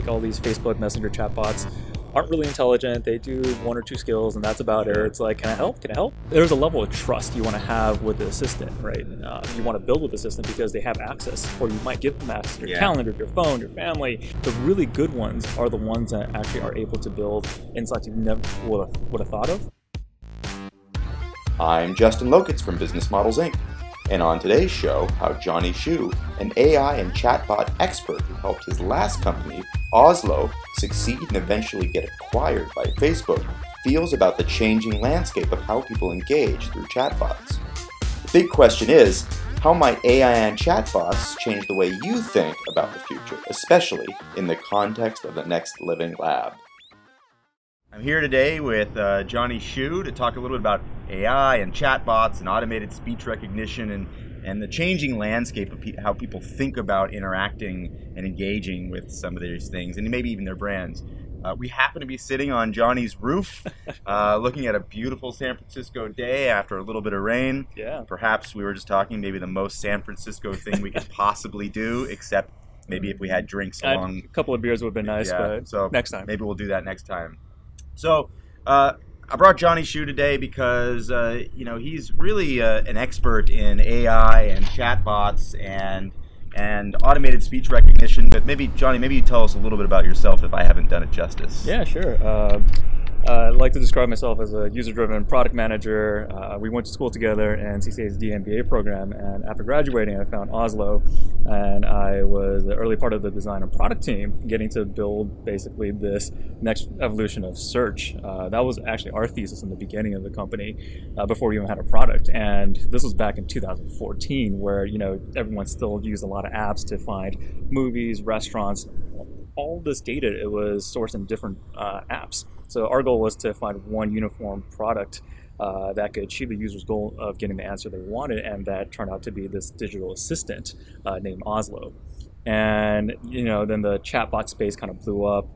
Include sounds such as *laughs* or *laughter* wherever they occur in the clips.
Like all these Facebook Messenger chatbots aren't really intelligent. They do one or two skills, and that's about it. It's like, can I help? Can I help? There's a level of trust you want to have with the assistant, right? Uh, you want to build with the assistant because they have access, or you might give them access to your Yeah. calendar, your phone, your family. The really good ones are the ones that actually are able to build insights you never would have, would have thought of. I'm Justin Lokitz from Business Models Inc. And on today's show, how Johnny Xu, an AI and chatbot expert who helped his last company, Ozlo, succeed and eventually get acquired by Facebook, feels about the changing landscape of how people engage through chatbots. The big question is how might AI and chatbots change the way you think about the future, especially in the context of the next living lab? I'm here today with uh, Johnny Xu to talk a little bit about AI and chatbots and automated speech recognition and, and the changing landscape of pe- how people think about interacting and engaging with some of these things and maybe even their brands. Uh, we happen to be sitting on Johnny's roof, *laughs* uh, looking at a beautiful San Francisco day after a little bit of rain. Yeah. Perhaps we were just talking maybe the most San Francisco thing we could *laughs* possibly do, except maybe if we had drinks I'd- along a couple of beers would have been nice, yeah, but so next time. Maybe we'll do that next time. So, uh, I brought Johnny Xu today because uh, you know he's really uh, an expert in AI and chatbots and and automated speech recognition. But maybe Johnny, maybe you tell us a little bit about yourself if I haven't done it justice. Yeah, sure. Uh, I like to describe myself as a user-driven product manager. Uh, we went to school together in CCA's DMBA program, and after graduating, I found Ozlo, and I was the early part of the design and product team, getting to build basically this next evolution of search. Uh, that was actually our thesis in the beginning of the company, uh, before we even had a product. And this was back in 2014, where you know everyone still used a lot of apps to find movies, restaurants, all this data it was sourced in different uh, apps. So our goal was to find one uniform product uh, that could achieve the user's goal of getting the answer they wanted, and that turned out to be this digital assistant uh, named Ozlo. And you know, then the chatbot space kind of blew up.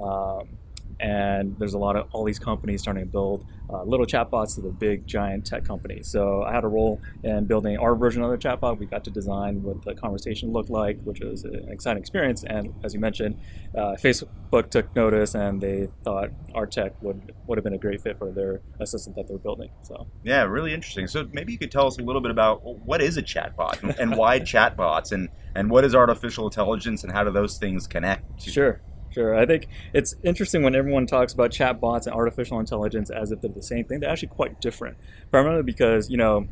Um, and there's a lot of all these companies starting to build uh, little chatbots to the big giant tech companies. So I had a role in building our version of the chatbot. We got to design what the conversation looked like, which was an exciting experience. And as you mentioned, uh, Facebook took notice and they thought our tech would would have been a great fit for their assistant that they're building. So Yeah, really interesting. So maybe you could tell us a little bit about what is a chatbot and, and why *laughs* chatbots and and what is artificial intelligence and how do those things connect? Sure, sure. I think it's interesting when everyone talks about chatbots and artificial intelligence as if they're the same thing. They're actually quite different, primarily because you know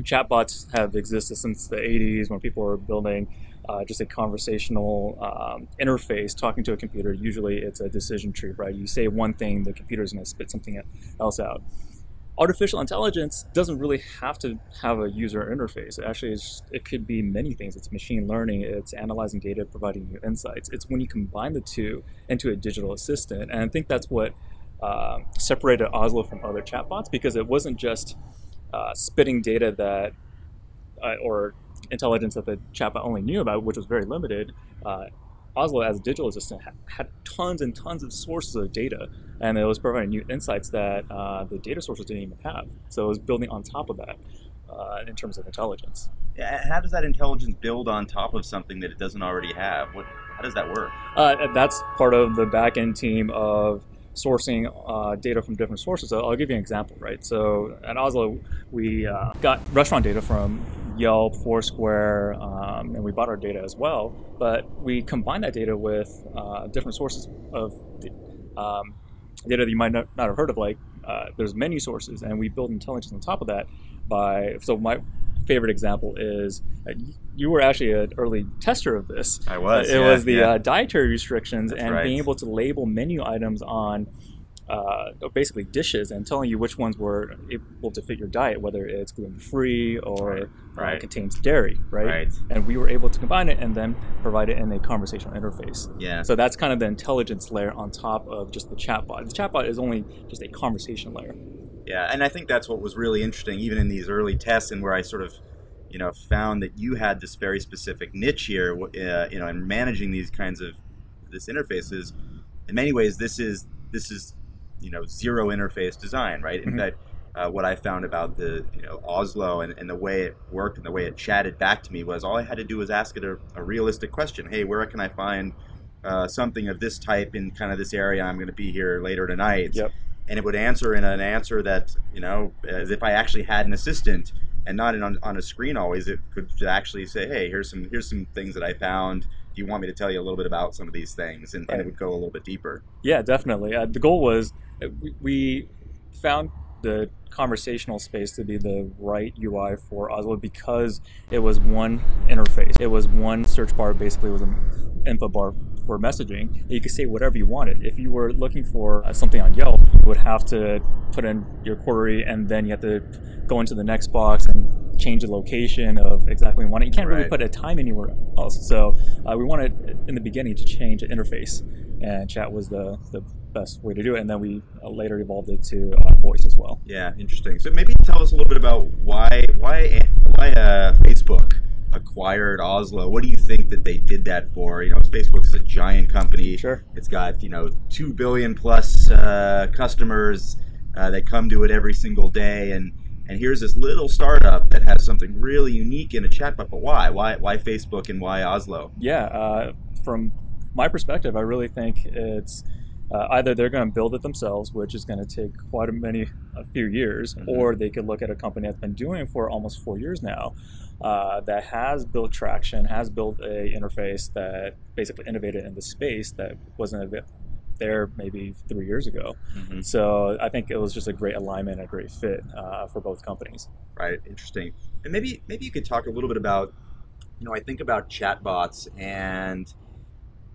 chatbots have existed since the 80s when people were building uh, just a conversational um, interface talking to a computer. Usually, it's a decision tree, right? You say one thing, the computer is going to spit something else out. Artificial intelligence doesn't really have to have a user interface. It actually, is, it could be many things. It's machine learning. It's analyzing data, providing you insights. It's when you combine the two into a digital assistant, and I think that's what uh, separated Ozlo from other chatbots because it wasn't just uh, spitting data that uh, or intelligence that the chatbot only knew about, which was very limited. Ozlo, as a digital assistant, had, had tons and tons of sources of data, and it was providing new insights that uh, the data sources didn't even have. So it was building on top of that uh, in terms of intelligence. Yeah, How does that intelligence build on top of something that it doesn't already have? What, how does that work? Uh, that's part of the back end team of sourcing uh, data from different sources. So I'll give you an example, right? So at Ozlo, we uh, got restaurant data from Yelp, Foursquare, um, and we bought our data as well. But we combined that data with uh, different sources of um, data that you might not, not have heard of, like uh, there's many sources, and we build intelligence on top of that by. So my favorite example is uh, you were actually an early tester of this. I was. It yeah, was the yeah. uh, dietary restrictions That's and right. being able to label menu items on uh, basically dishes and telling you which ones were able to fit your diet, whether it's gluten free or Right, Uh, right. contains dairy, right? Right. And we were able to combine it and then provide it in a conversational interface. Yeah. So that's kind of the intelligence layer on top of just the chatbot. The chatbot is only just a conversation layer. Yeah, and I think that's what was really interesting, even in these early tests, and where I sort of, you know, found that you had this very specific niche here, uh, you know, in managing these kinds of this interfaces. In many ways, this is this is, you know, zero interface design, right? In Mhm. fact, uh, what I found about the you know Ozlo and, and the way it worked and the way it chatted back to me was all I had to do was ask it a, a realistic question. Hey, where can I find uh, something of this type in kind of this area. I'm going to be here later tonight. Yep. And it would answer in an answer that you know, as if I actually had an assistant and not in, on, on a screen always. It could actually say, "Hey, here's some here's some things that I found. Do you want me to tell you a little bit about some of these things?" And, and it would go a little bit deeper. Yeah, definitely. Uh, the goal was uh, we, we found the conversational space to be the right UI for Ozlo because it was one interface. It was one search bar. Basically, it was an input bar for messaging. You could say whatever you wanted. If you were looking for uh, something on Yelp, you would have to put in your query, and then you have to go into the next box and change the location of exactly what you want. You can't really put a time anywhere else. So uh, we wanted in the beginning to change the interface, and chat was the the best way to do it. And then we uh, later evolved it to uh, voice as well. Yeah, interesting. So maybe tell us a little bit about why why why uh, Facebook acquired Ozlo. What do you think that they did that for? You know, Facebook is a giant company. Sure. It's got you know two billion plus uh, customers uh, that come to it every single day, and and here's this little startup that has something really unique in a chatbot. But why? Why why Facebook and why Ozlo? Yeah, uh, from my perspective, I really think it's uh, either they're going to build it themselves, which is going to take quite a many a few years, Mhm. or they could look at a company that's been doing it for almost four years now, uh, that has built traction, has built a interface that basically innovated in the space that wasn't avail- there maybe three years ago. Mhm. So I think it was just a great alignment, a great fit uh, for both companies. Right. Interesting. And maybe maybe you could talk a little bit about, you know, I think about chatbots and,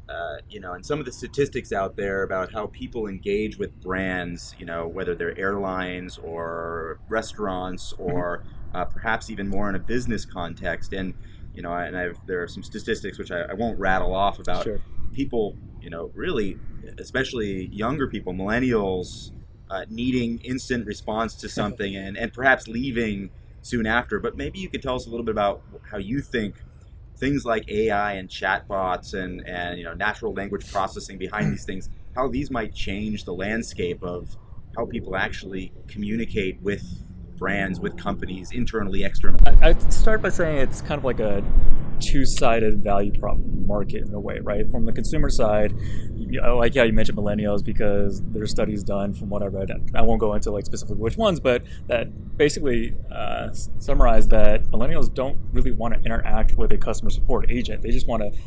uh, you know, and some of the statistics out there about how people engage with brands. You know, whether they're airlines or restaurants or uh, perhaps even more in a business context. And you know, and I've, there are some statistics which I, I won't rattle off about Sure. people, you know, really, especially younger people, millennials, uh, needing instant response to *laughs* something and, and perhaps leaving soon after. But maybe you could tell us a little bit about how you think things like AI and chatbots and, and you know natural language processing behind these things, how these might change the landscape of how people actually communicate with brands, with companies, internally, externally. I'd start by saying it's kind of like a two-sided value prop market in a way, right? From the consumer side, I like how you mentioned millennials because there's studies done from what I read. I won't go into like specifically which ones, but that basically uh, summarize that millennials don't really want to interact with a customer support agent. They just want to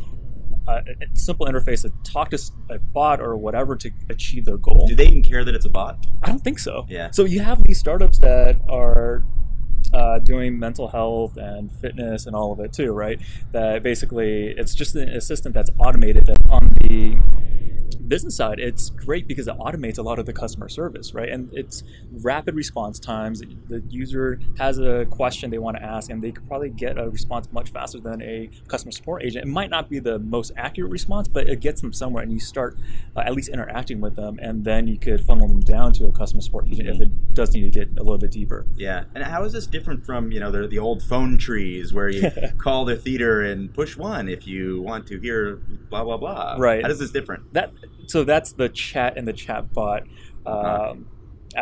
uh, a a simple interface to talk to a bot or whatever to achieve their goal. Do they even care that it's a bot? I don't think so. Yeah. So you have these startups that are uh, doing mental health and fitness and all of it too, right? That basically it's just an assistant that's automated. On the business side, it's great because it automates a lot of the customer service, right? And it's rapid response times. The user has a question they want to ask, and they could probably get a response much faster than a customer support agent. It might not be the most accurate response, but it gets them somewhere, and you start uh, at least interacting with them, and then you could funnel them down to a customer support agent if it does need to get a little bit deeper. Yeah, and how is this different from you know the, the old phone trees where you *laughs* call the theater and push one if you want to hear blah blah blah? Right. How is this different? That so that's the chat and the chat bot um, Uh-huh.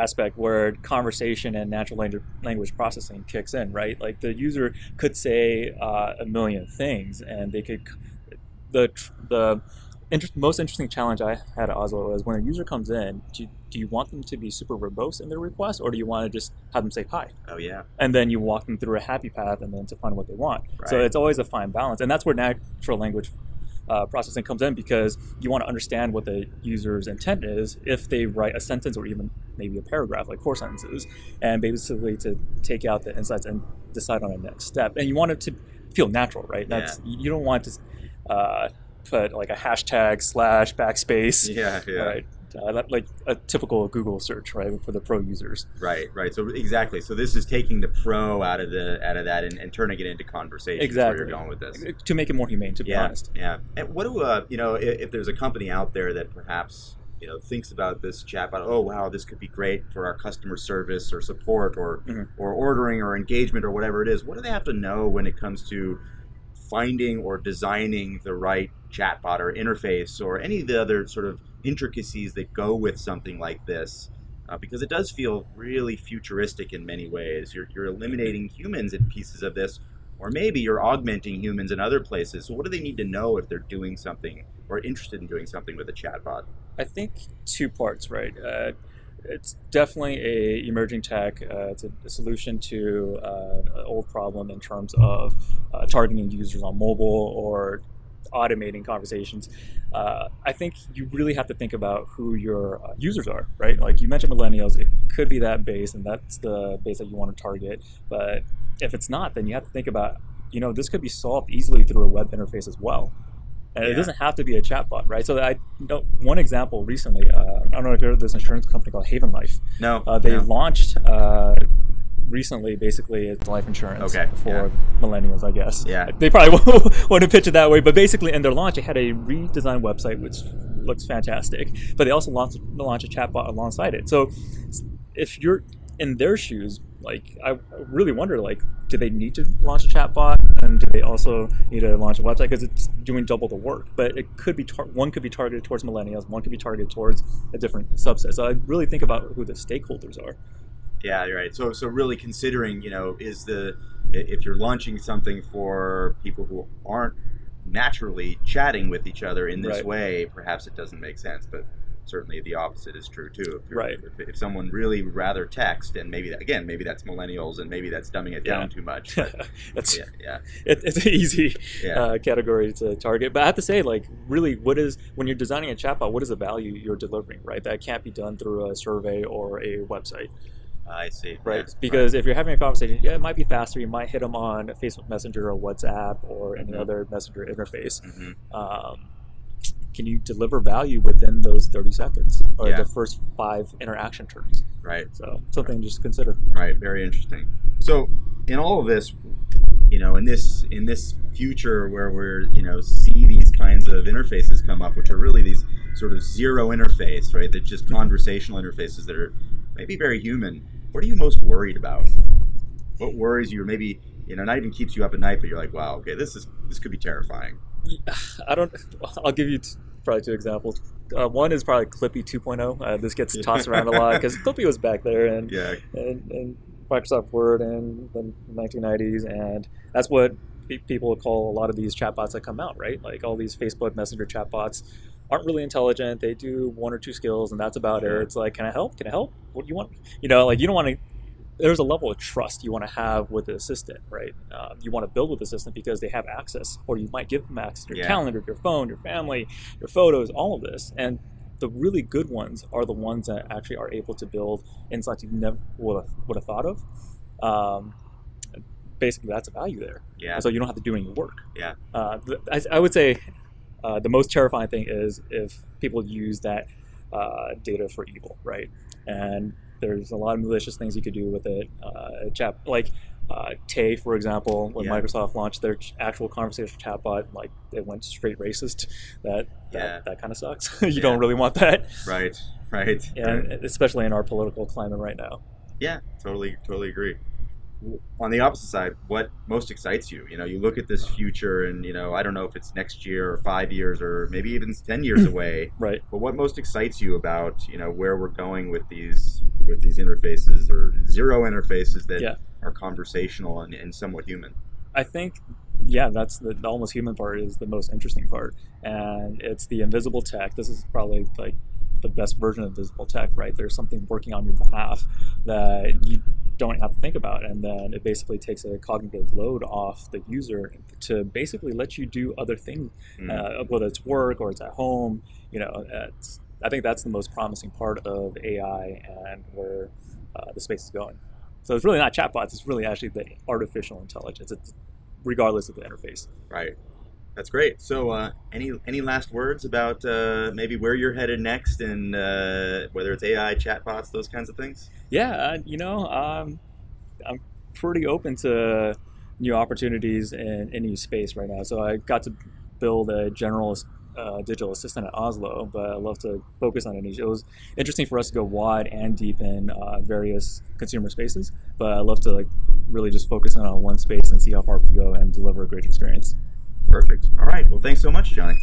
aspect where conversation and natural language, processing kicks in, right? Like the user could say uh, a million things, and they could the the inter- most interesting challenge I had at Ozlo was when a user comes in, do you, do you want them to be super verbose in their request, or do you want to just have them say hi? Oh yeah, and then you walk them through a happy path and then to find what they want. So it's always a fine balance, and that's where natural language uh, processing comes in because you want to understand what the user's intent is if they write a sentence or even maybe a paragraph, like four sentences, and basically to take out the insights and decide on a next step. And you want it to feel natural, right? That's you don't want to uh, put like a hashtag slash backspace, yeah, yeah. right? Uh, like a typical Google search, right, for the pro users. Right, right. So exactly. So this is taking the pro out of the out of that and, and turning it into conversation. Exactly. Where you're going with this. To make it more humane, to be yeah, honest. yeah. And what do uh, you know? If, if there's a company out there that perhaps you know thinks about this chat, chatbot, oh wow, this could be great for our customer service or support or Mhm. or ordering or engagement or whatever it is. What do they have to know when it comes to finding or designing the right chatbot or interface or any of the other sort of intricacies that go with something like this? Uh, because it does feel really futuristic in many ways. You're, you're eliminating humans in pieces of this. or maybe you're augmenting humans in other places. So what do they need to know if they're doing something or interested in doing something with a chatbot? I think two parts, right? Uh, it's definitely a emerging tech. Uh, it's a, a, solution to uh, an old problem in terms of uh, targeting users on mobile or automating conversations. Uh, I think you really have to think about who your uh, users are, right? Like you mentioned millennials, it could be that base, and that's the base that you want to target. But if it's not, then you have to think about, you know, this could be solved easily through a web interface as well. And yeah. it doesn't have to be a chatbot, right? So I know one example recently. Uh, I don't know if you heard this insurance company called Haven Life. No. Uh, they no. launched uh, recently, basically, it's life insurance okay, for yeah. millennials, I guess. Yeah. *laughs* They probably *laughs* want to pitch it that way, but basically, in their launch, they had a redesigned website which looks fantastic. But they also launched launched a chatbot alongside it. So if you're in their shoes, like I really wonder, like, do they need to launch a chatbot, and do they also need to launch a website because it's doing double the work? But it could be tar- one could be targeted towards millennials, one could be targeted towards a different subset. So I really think about who the stakeholders are. Yeah, you're right. So, so really considering, you know, is the if you're launching something for people who aren't naturally chatting with each other in this right. way, perhaps it doesn't make sense. But certainly the opposite is true too. If right. If, if, someone really rather text, and maybe that, again, maybe that's millennials, and maybe that's dumbing it yeah. down too much. *laughs* that's yeah, yeah. It, it's an easy yeah. uh, category to target. But I have to say, like, really, what is when you're designing a chatbot? What is the value you're delivering? Right, that can't be done through a survey or a website. I see. Right, because right. if you're having a conversation, yeah, it might be faster. You might hit them on Facebook Messenger or WhatsApp or any mm-hmm. other messenger interface. Mm-hmm. Um, can you deliver value within those 30 seconds or yeah. the first five interaction turns? Right. So something right. just to consider. Right. Very interesting. So in all of this, you know, in this in this future where we're you know see these kinds of interfaces come up, which are really these sort of zero interface, right? They're just conversational interfaces that are maybe very human. What are you most worried about? What worries you, or maybe you know, not even keeps you up at night, but you're like, wow, okay, this is this could be terrifying. I don't. *laughs* I'll give you probably two examples. Uh, one is probably Clippy 2.0. Uh, this gets tossed around a lot because *laughs* Clippy was back there and, yeah. and, and Microsoft Word in the 1990s, and that's what people call a lot of these chatbots that come out, right? Like all these Facebook Messenger chatbots aren't really intelligent. They do one or two skills, and that's about it. It's like, can I help? Can I help? What do you want? You know, like you don't want to there's a level of trust you want to have with the assistant, right? Uh, you want to build with the assistant because they have access, or you might give them access to your yeah. calendar, your phone, your family, your photos, all of this. And the really good ones are the ones that actually are able to build insights you never would have, would have thought of. Um, basically, that's a value there. Yeah. So you don't have to do any work. Yeah. Uh, I, I, would say uh, the most terrifying thing is if people use that uh, data for evil, right? And there's a lot of malicious things you could do with it. Uh, chat like uh, Tay, for example, when Yeah. Microsoft launched their actual conversational chatbot, like it went straight racist. That that, Yeah. that kind of sucks. *laughs* you Yeah. don't really want that, Right. *laughs* Right. and right. especially in our political climate right now. Yeah, totally, totally agree. On the opposite side, what most excites you? You know, you look at this future, and you know, I don't know if it's next year or five years or maybe even ten years *clears throat* away. Right. But what most excites you about you know where we're going with these with these interfaces or zero interfaces that Yeah. are conversational and, and somewhat human? I think, yeah, that's the, the almost human part is the most interesting part, and it's the invisible tech. This is probably like the best version of visible tech, right? There's something working on your behalf that you don't have to think about, and then it basically takes a cognitive load off the user to basically let you do other things, Mm. uh, whether it's work or it's at home. You know, I think that's the most promising part of AI and where uh, the space is going. So it's really not chatbots; it's really actually the artificial intelligence. It's regardless of the interface. Right. That's great. So, uh, any any last words about uh, maybe where you're headed next, and uh, whether it's AI, chatbots, those kinds of things? Yeah, uh, you know, um, I'm pretty open to new opportunities in any space right now. So I got to build a general uh, digital assistant at Ozlo, but I love to focus on a niche. It was interesting for us to go wide and deep in uh, various consumer spaces, but I love to like really just focus in on one space and see how far we can go and deliver a great experience. Perfect. All right. Well, thanks so much, Johnny.